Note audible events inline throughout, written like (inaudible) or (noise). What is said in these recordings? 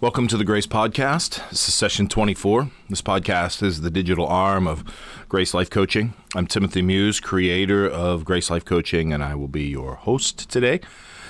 Welcome to the Grace Podcast. This is session 24. This podcast is the digital arm of Grace Life Coaching. I'm Timothy Muse, creator of Grace Life Coaching, and I will be your host today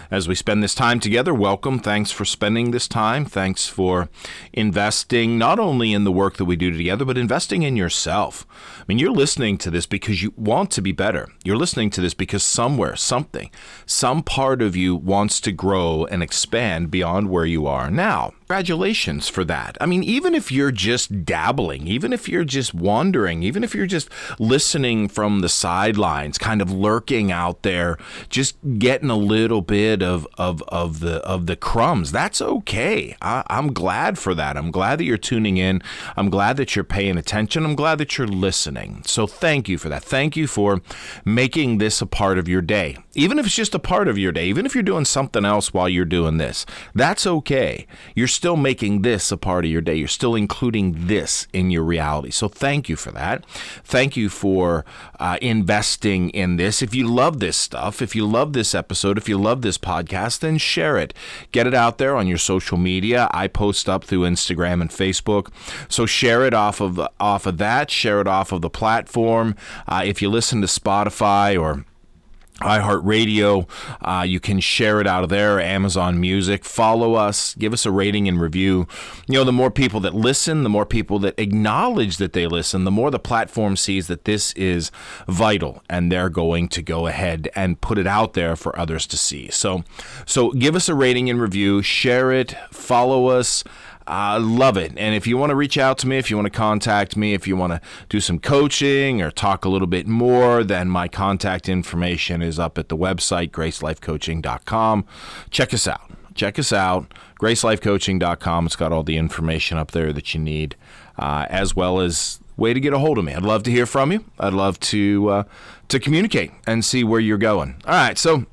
as we spend this time together. Welcome. Thanks for spending this time. Thanks for investing not only in the work that we do together, but investing in yourself. I mean, you're listening to this because you want to be better. You're listening to this because somewhere, something, some part of you wants to grow and expand beyond where you are now. Congratulations for that. I mean, even if you're just dabbling, even if you're just wandering, even if you're just listening from the sidelines, kind of lurking out there, just getting a little bit of of, of the of the crumbs, that's okay. I, I'm glad for that. I'm glad that you're tuning in. I'm glad that you're paying attention. I'm glad that you're listening. So thank you for that. Thank you for making this a part of your day. Even if it's just a part of your day, even if you're doing something else while you're doing this, that's okay. You're still making this a part of your day. You're still including this in your reality. So thank you for that. Thank you for uh, investing in this. If you love this stuff, if you love this episode, if you love this podcast, then share it. Get it out there on your social media. I post up through Instagram and Facebook. So share it off of off of that. Share it off of the platform. Uh, if you listen to Spotify or iHeartRadio. Uh, you can share it out of there, Amazon Music. Follow us, give us a rating and review. You know, the more people that listen, the more people that acknowledge that they listen, the more the platform sees that this is vital and they're going to go ahead and put it out there for others to see. So, so give us a rating and review, share it, follow us. I love it. And if you want to reach out to me, if you want to contact me, if you want to do some coaching or talk a little bit more, then my contact information is up at the website, gracelifecoaching.com. Check us out. Check us out, gracelifecoaching.com. It's got all the information up there that you need, uh, as well as way to get a hold of me. I'd love to hear from you. I'd love to uh, to communicate and see where you're going. All right, so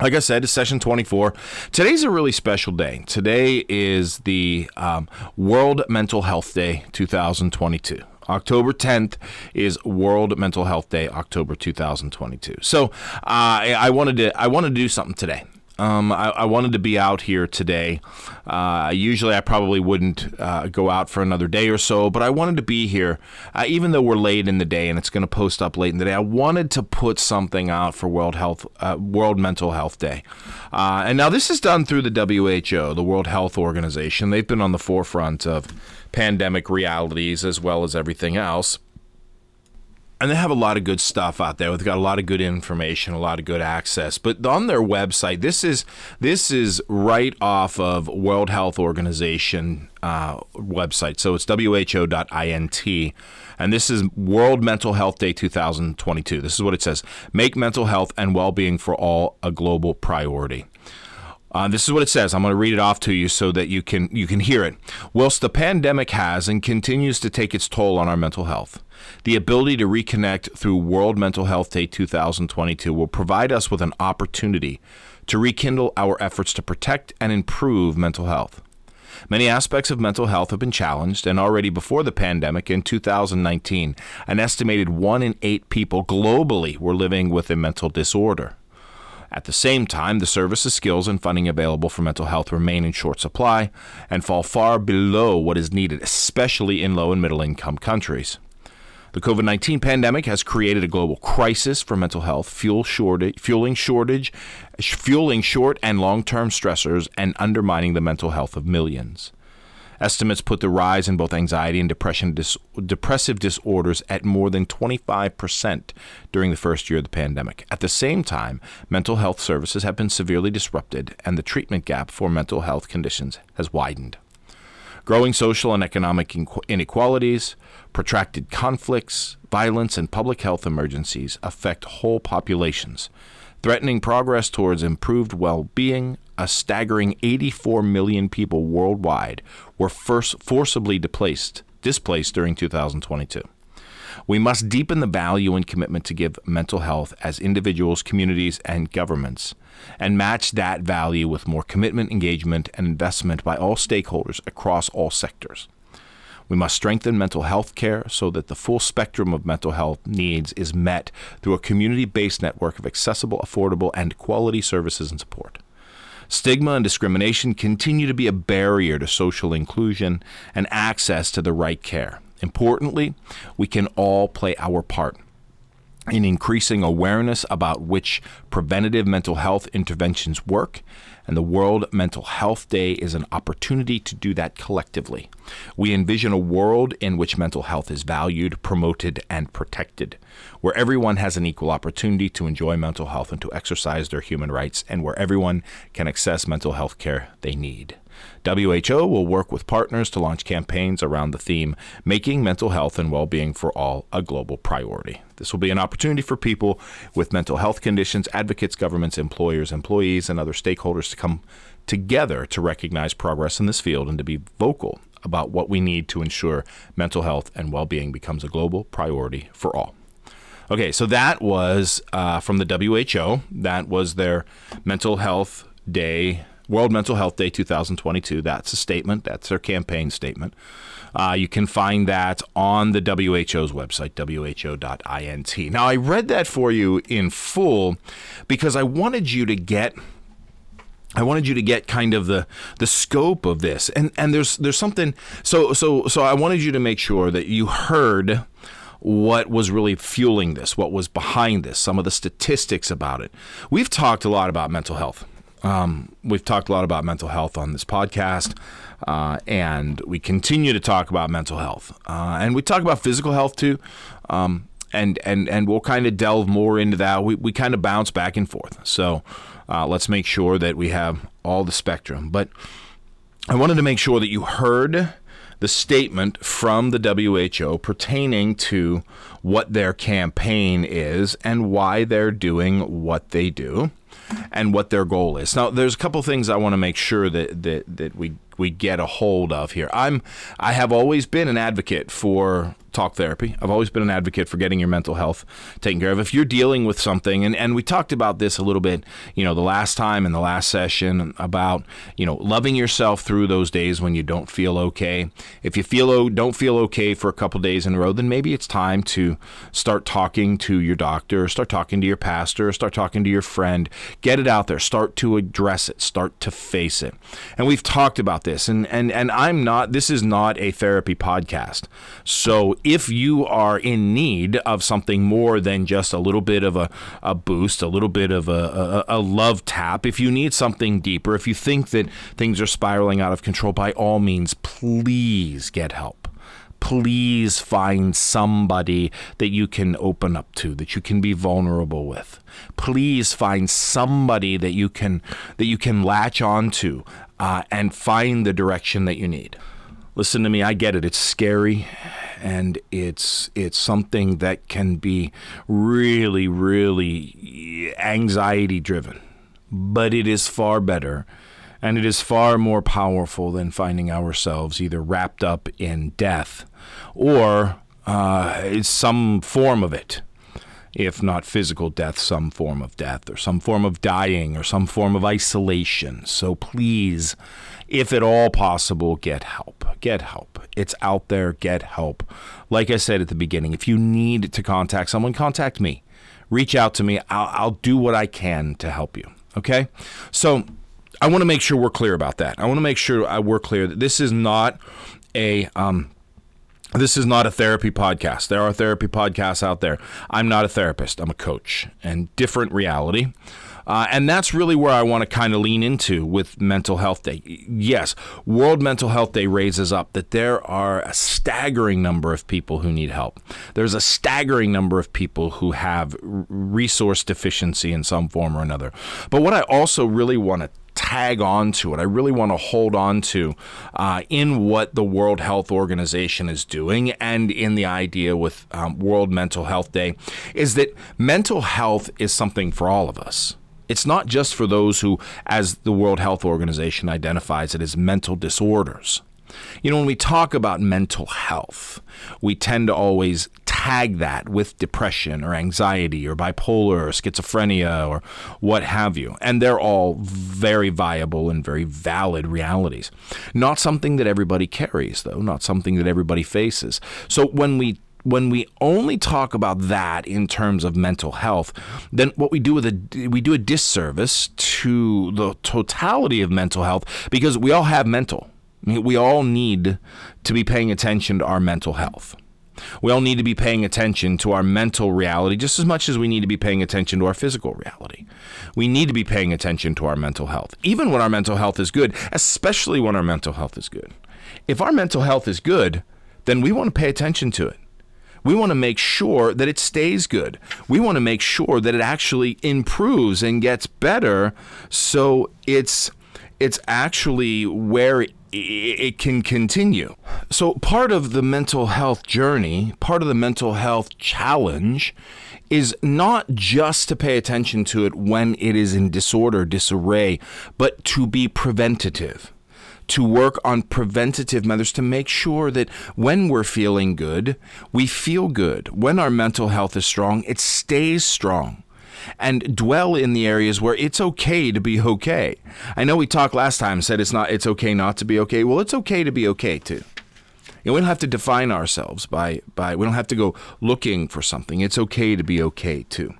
like I said, it's session 24. Today's a really special day. Today is the um, World Mental Health Day 2022. October 10th is World Mental Health Day, October 2022. So uh, I, I wanted to I wanted to do something today. Um, I, I, wanted to be out here today. Uh, usually, I probably wouldn't uh, go out for another day or so, but I wanted to be here, uh, even though we're late in the day and it's going to post up late in the day. I wanted to put something out for World Health, uh, World Mental Health Day, uh, and now this is done through the WHO, the World Health Organization. They've been on the forefront of pandemic realities as well as everything else and they have a lot of good stuff out there. They've got a lot of good information, a lot of good access. But on their website, this is this is right off of World Health Organization uh, website. So it's who.int, and this is World Mental Health Day 2022. This is what it says: Make mental health and well-being for all a global priority. Uh, this is what it says. I'm going to read it off to you so that you can you can hear it. Whilst the pandemic has and continues to take its toll on our mental health, the ability to reconnect through World Mental Health Day 2022 will provide us with an opportunity to rekindle our efforts to protect and improve mental health. Many aspects of mental health have been challenged, and already before the pandemic in 2019, an estimated one in eight people globally were living with a mental disorder. At the same time, the services, skills, and funding available for mental health remain in short supply and fall far below what is needed, especially in low and middle income countries. The COVID 19 pandemic has created a global crisis for mental health, fuel shortage, fueling shortage, fueling short and long term stressors, and undermining the mental health of millions. Estimates put the rise in both anxiety and depression dis- depressive disorders at more than 25% during the first year of the pandemic. At the same time, mental health services have been severely disrupted and the treatment gap for mental health conditions has widened. Growing social and economic inequalities, protracted conflicts, violence, and public health emergencies affect whole populations, threatening progress towards improved well being, a staggering 84 million people worldwide were first forcibly displaced, displaced during 2022. We must deepen the value and commitment to give mental health as individuals, communities, and governments, and match that value with more commitment, engagement, and investment by all stakeholders across all sectors. We must strengthen mental health care so that the full spectrum of mental health needs is met through a community based network of accessible, affordable, and quality services and support. Stigma and discrimination continue to be a barrier to social inclusion and access to the right care. Importantly, we can all play our part in increasing awareness about which preventative mental health interventions work, and the World Mental Health Day is an opportunity to do that collectively. We envision a world in which mental health is valued, promoted, and protected, where everyone has an equal opportunity to enjoy mental health and to exercise their human rights, and where everyone can access mental health care they need. WHO will work with partners to launch campaigns around the theme Making Mental Health and Well-Being for All a Global Priority. This will be an opportunity for people with mental health conditions, advocates, governments, employers, employees, and other stakeholders to come together to recognize progress in this field and to be vocal about what we need to ensure mental health and well-being becomes a global priority for all. Okay, so that was uh, from the WHO. That was their mental health day World Mental Health Day 2022. That's a statement. That's their campaign statement. Uh, you can find that on the WHO's website, who.int. Now, I read that for you in full because I wanted you to get. I wanted you to get kind of the the scope of this, and and there's there's something. So so so I wanted you to make sure that you heard what was really fueling this, what was behind this, some of the statistics about it. We've talked a lot about mental health um, we've talked a lot about mental health on this podcast, uh, and we continue to talk about mental health, uh, and we talk about physical health too. Um, and and and we'll kind of delve more into that. We we kind of bounce back and forth. So uh, let's make sure that we have all the spectrum. But I wanted to make sure that you heard the statement from the WHO pertaining to what their campaign is and why they're doing what they do and what their goal is. Now, there's a couple things I want to make sure that that that we we get a hold of here. I'm I have always been an advocate for talk therapy. I've always been an advocate for getting your mental health taken care of. If you're dealing with something, and, and we talked about this a little bit, you know, the last time in the last session about, you know, loving yourself through those days when you don't feel okay. If you feel don't feel okay for a couple days in a row, then maybe it's time to start talking to your doctor, start talking to your pastor, start talking to your friend. Get it out there. Start to address it. Start to face it. And we've talked about this, and and and I'm not. This is not a therapy podcast, so if you are in need of something more than just a little bit of a, a boost, a little bit of a, a, a love tap, if you need something deeper, if you think that things are spiraling out of control, by all means, please get help please find somebody that you can open up to that you can be vulnerable with. Please find somebody that you can that you can latch onto uh, and find the direction that you need. Listen to me i get it. It's scary and it's it's something that can be really really anxiety driven but it is far better and it is far more powerful than finding ourselves either wrapped up in death or uh, some form of it if not physical death, some form of death, or some form of dying, or some form of isolation. So please if at all possible, get help. Get help. It's out there. Get help. Like I said at the beginning, if you need to contact someone, contact me. Reach out to me. I'll, I'll do what I can to help you. Okay? So I want to make sure we're clear about that. I want to make sure we're clear that this is not a. Um, this is not a therapy podcast. There are therapy podcasts out there. I'm not a therapist. I'm a coach and different reality. Uh, and that's really where I want to kind of lean into with Mental Health Day. Yes, World Mental Health Day raises up that there are a staggering number of people who need help. There's a staggering number of people who have resource deficiency in some form or another. But what I also really want to tag on to it. I really want to hold on to uh, in what the World Health Organization is doing and in the idea with um, World Mental Health Day is that mental health is something for all of us. It's not just for those who, as the World Health Organization identifies it, as mental disorders. You know, when we talk about mental health, we tend to always tag that with depression or anxiety or bipolar or schizophrenia or what have you. And they're all very viable and very valid realities. Not something that everybody carries, though, not something that everybody faces. So when we when we only talk about that in terms of mental health, then what we do with a we do a disservice to the totality of mental health because we all have mental. We all need to be paying attention to our mental health. We all need to be paying attention to our mental reality just as much as we need to be paying attention to our physical reality. We need to be paying attention to our mental health, even when our mental health is good, especially when our mental health is good. If our mental health is good, then we want to pay attention to it. We want to make sure that it stays good. We want to make sure that it actually improves and gets better so it's it's actually where it, it can continue. So part of the mental health journey, part of the mental health challenge is not just to pay attention to it when it is in disorder, disarray, but to be preventative to work on preventative measures to make sure that when we're feeling good, we feel good. When our mental health is strong, it stays strong. And dwell in the areas where it's okay to be okay. I know we talked last time, said it's not it's okay not to be okay. Well, it's okay to be okay too. You know, we don't have to define ourselves by by we don't have to go looking for something. It's okay to be okay too.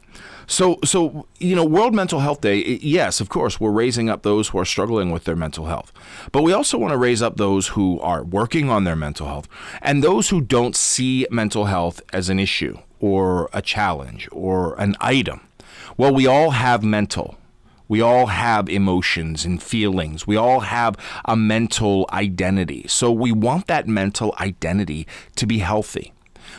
So, so you know, World Mental Health Day. Yes, of course, we're raising up those who are struggling with their mental health, but we also want to raise up those who are working on their mental health and those who don't see mental health as an issue or a challenge or an item. Well, we all have mental. We all have emotions and feelings. We all have a mental identity. So we want that mental identity to be healthy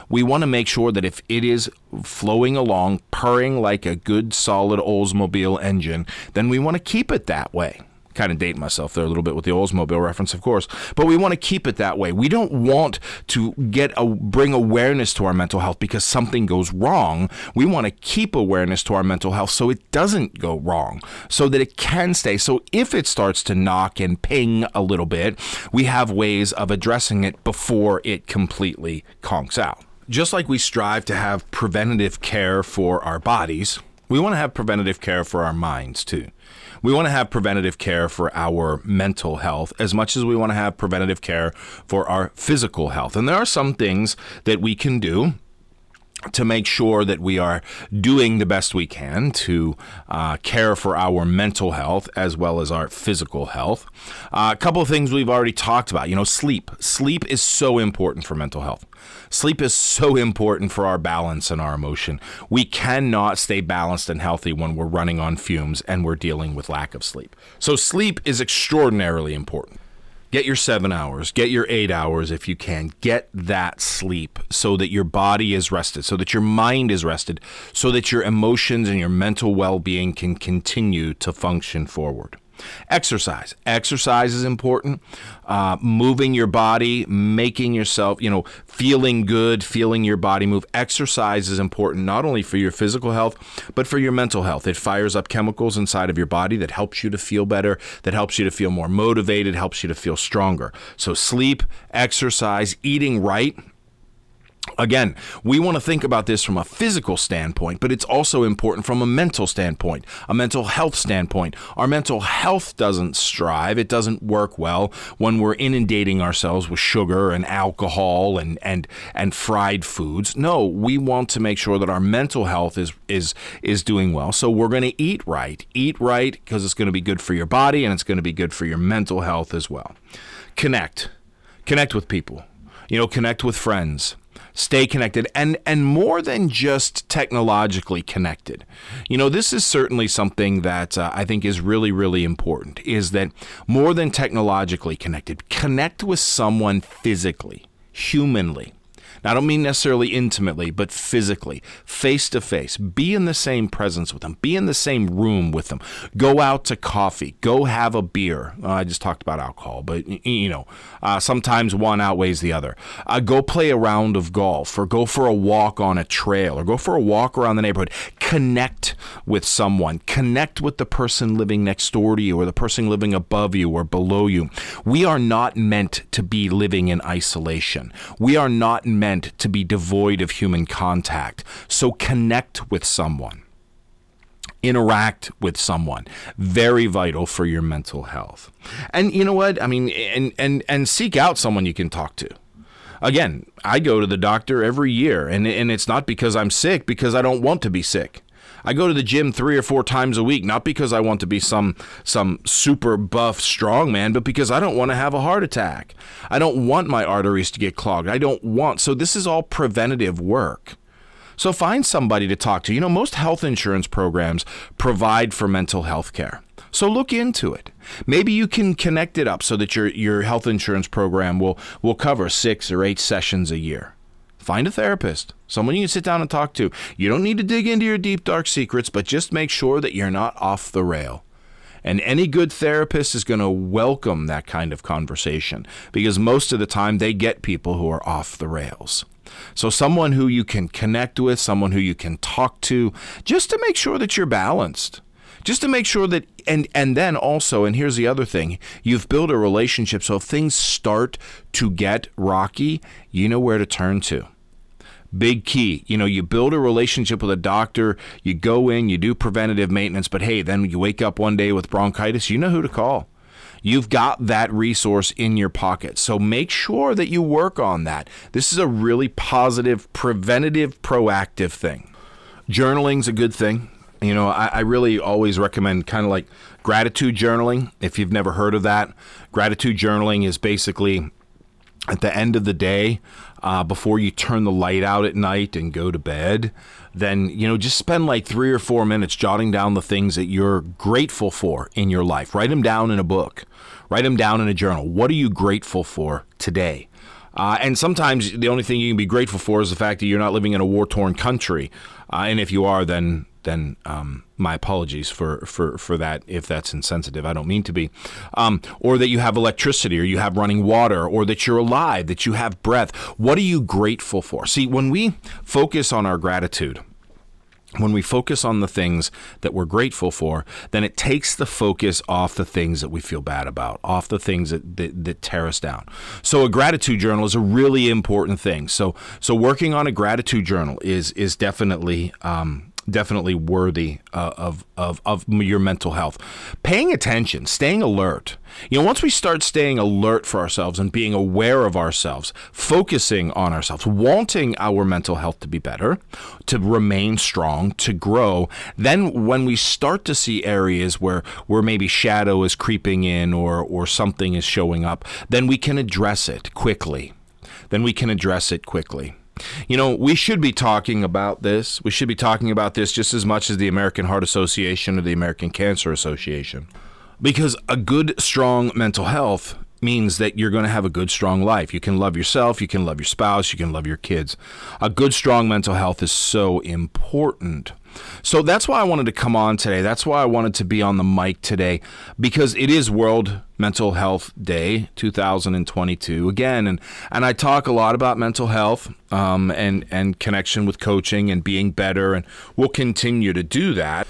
we want to make sure that if it is flowing along, purring like a good solid Oldsmobile engine, then we want to keep it that way kind of date myself there a little bit with the Oldsmobile reference, of course, but we want to keep it that way. We don't want to get a bring awareness to our mental health because something goes wrong. We want to keep awareness to our mental health so it doesn't go wrong, so that it can stay. So if it starts to knock and ping a little bit, we have ways of addressing it before it completely conks out. Just like we strive to have preventative care for our bodies, we want to have preventative care for our minds too. We want to have preventative care for our mental health as much as we want to have preventative care for our physical health. And there are some things that we can do to make sure that we are doing the best we can to uh, care for our mental health as well as our physical health. Uh, a couple of things we've already talked about. You know, sleep. Sleep is so important for mental health. Sleep is so important for our balance and our emotion. We cannot stay balanced and healthy when we're running on fumes and we're dealing with lack of sleep. So, sleep is extraordinarily important. Get your seven hours, get your eight hours if you can. Get that sleep so that your body is rested, so that your mind is rested, so that your emotions and your mental well being can continue to function forward. Exercise. Exercise is important. Uh, moving your body, making yourself, you know, feeling good, feeling your body move. Exercise is important not only for your physical health, but for your mental health. It fires up chemicals inside of your body that helps you to feel better, that helps you to feel more motivated, helps you to feel stronger. So, sleep, exercise, eating right Again, we want to think about this from a physical standpoint, but it's also important from a mental standpoint, a mental health standpoint. Our mental health doesn't strive, it doesn't work well when we're inundating ourselves with sugar and alcohol and and and fried foods. No, we want to make sure that our mental health is is is doing well. So we're going to eat right. Eat right because it's going to be good for your body and it's going to be good for your mental health as well. Connect. Connect with people. You know, connect with friends stay connected and and more than just technologically connected. You know this is certainly something that uh, i think is really really important is that more than technologically connected connect with someone physically humanly now, I don't mean necessarily intimately, but physically, face to face. Be in the same presence with them. Be in the same room with them. Go out to coffee. Go have a beer. Uh, I just talked about alcohol, but you know, uh, sometimes one outweighs the other. Uh, go play a round of golf, or go for a walk on a trail, or go for a walk around the neighborhood. Connect with someone. Connect with the person living next door to you, or the person living above you or below you. We are not meant to be living in isolation. We are not meant meant to be devoid of human contact. So connect with someone. Interact with someone. Very vital for your mental health. And you know what? I mean, and and and seek out someone you can talk to. Again, I go to the doctor every year, and, and it's not because I'm sick, because I don't want to be sick. I go to the gym three or four times a week, not because I want to be some some super buff strongman, but because I don't want to have a heart attack. I don't want my arteries to get clogged. I don't want. So this is all preventative work. So find somebody to talk to. You know, most health insurance programs provide for mental health care. So look into it. Maybe you can connect it up so that your, your health insurance program will, will cover six or eight sessions a year. Find a therapist, someone you can sit down and talk to. You don't need to dig into your deep, dark secrets, but just make sure that you're not off the rail. And any good therapist is going to welcome that kind of conversation because most of the time they get people who are off the rails. So, someone who you can connect with, someone who you can talk to, just to make sure that you're balanced just to make sure that and and then also and here's the other thing you've built a relationship so if things start to get rocky you know where to turn to big key you know you build a relationship with a doctor you go in you do preventative maintenance but hey then you wake up one day with bronchitis you know who to call You've got that resource in your pocket. So make sure that you work on that. This is a really positive, preventative, proactive thing. Journaling's a good thing. You know, I, I really always recommend kind of like gratitude journaling. If you've never heard of that, gratitude journaling is basically at the end of the day, uh, before you turn the light out at night and go to bed, then you know just spend like three or four minutes jotting down the things that you're grateful for in your life. Write them down in a book. Write them down in a journal. What are you grateful for today? Uh, and sometimes the only thing you can be grateful for is the fact that you're not living in a war torn country. Uh, and if you are, then then um, my apologies for, for, for that if that's insensitive. I don't mean to be. Um, or that you have electricity, or you have running water, or that you're alive, that you have breath. What are you grateful for? See, when we focus on our gratitude, when we focus on the things that we're grateful for, then it takes the focus off the things that we feel bad about, off the things that, that, that, tear us down. So a gratitude journal is a really important thing. So so working on a gratitude journal is is definitely um, definitely worthy uh, of, of, of your mental health. Paying attention, staying alert. You know, once we start staying alert for ourselves and being aware of ourselves, focusing on ourselves, wanting our mental health to be better, to remain strong, to grow, then when we start to see areas where, where maybe shadow is creeping in or, or something is showing up, then we can address it quickly. Then we can address it quickly. You know, we should be talking about this. We should be talking about this just as much as the American Heart Association or the American Cancer Association. Because a good, strong mental health means that you're going to have a good, strong life. You can love yourself, you can love your spouse, you can love your kids. A good, strong mental health is so important. So that's why I wanted to come on today. That's why I wanted to be on the mic today because it is World Mental Health Day 2022 again, and and I talk a lot about mental health um, and and connection with coaching and being better, and we'll continue to do that.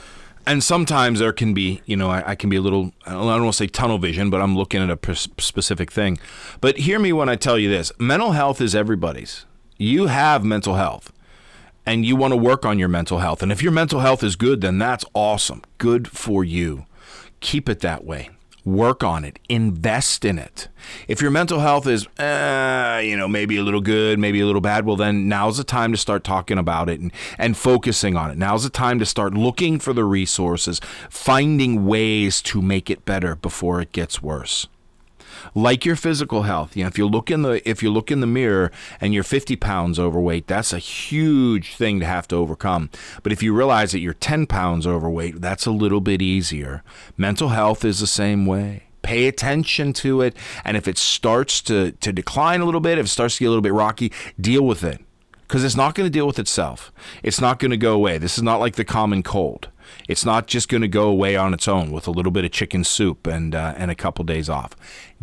And sometimes there can be, you know, I, I can be a little, I don't want to say tunnel vision, but I'm looking at a specific thing. But hear me when I tell you this mental health is everybody's. You have mental health and you want to work on your mental health. And if your mental health is good, then that's awesome. Good for you. Keep it that way. Work on it. Invest in it. If your mental health is, uh, you know, maybe a little good, maybe a little bad, well, then now's the time to start talking about it and, and focusing on it. Now's the time to start looking for the resources, finding ways to make it better before it gets worse like your physical health. You know, if you look in the if you look in the mirror and you're 50 pounds overweight, that's a huge thing to have to overcome. But if you realize that you're 10 pounds overweight, that's a little bit easier. Mental health is the same way pay attention to it and if it starts to, to decline a little bit if it starts to get a little bit rocky deal with it because it's not going to deal with itself it's not going to go away this is not like the common cold it's not just going to go away on its own with a little bit of chicken soup and uh, and a couple days off.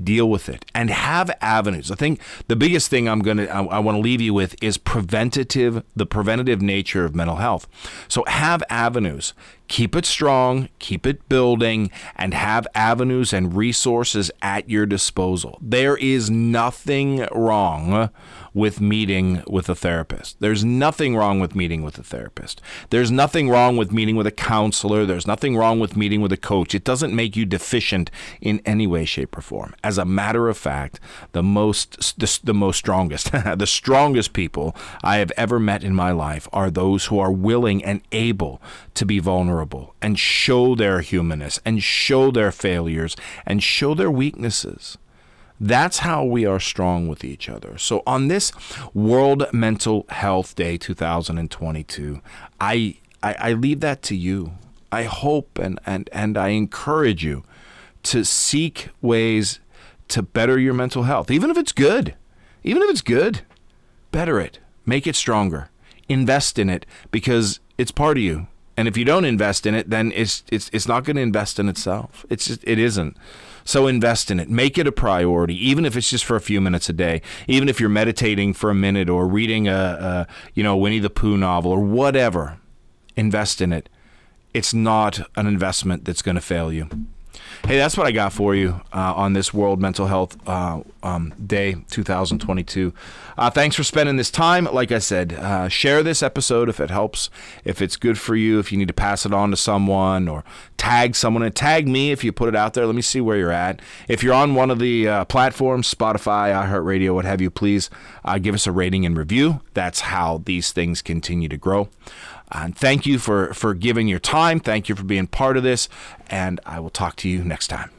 Deal with it and have avenues. I think the biggest thing I'm to I, I want to leave you with is preventative the preventative nature of mental health. So have avenues. Keep it strong, keep it building, and have avenues and resources at your disposal. There is nothing wrong with meeting with a therapist. There's nothing wrong with meeting with a therapist. There's nothing wrong with meeting with a counselor. There's nothing wrong with meeting with a coach. It doesn't make you deficient in any way, shape, or form as a matter of fact, the most the, the most strongest, (laughs) the strongest people I have ever met in my life are those who are willing and able to be vulnerable and show their humanness and show their failures and show their weaknesses. That's how we are strong with each other. So on this World Mental Health Day 2022, I I, I leave that to you. I hope and, and, and I encourage you to seek ways to better your mental health, even if it's good. Even if it's good, better it, make it stronger, invest in it because it's part of you. And if you don't invest in it, then it's it's it's not going to invest in itself. It's just, it isn't. So invest in it. Make it a priority, even if it's just for a few minutes a day. Even if you're meditating for a minute or reading a, a you know Winnie the Pooh novel or whatever. Invest in it. It's not an investment that's going to fail you. Hey, that's what I got for you uh, on this World Mental Health uh, um, Day 2022. Uh, thanks for spending this time. Like I said, uh, share this episode if it helps, if it's good for you, if you need to pass it on to someone or tag someone and tag me if you put it out there. Let me see where you're at. If you're on one of the uh, platforms, Spotify, iHeartRadio, what have you, please uh, give us a rating and review. That's how these things continue to grow. And thank you for, for giving your time. Thank you for being part of this. And I will talk to you next time.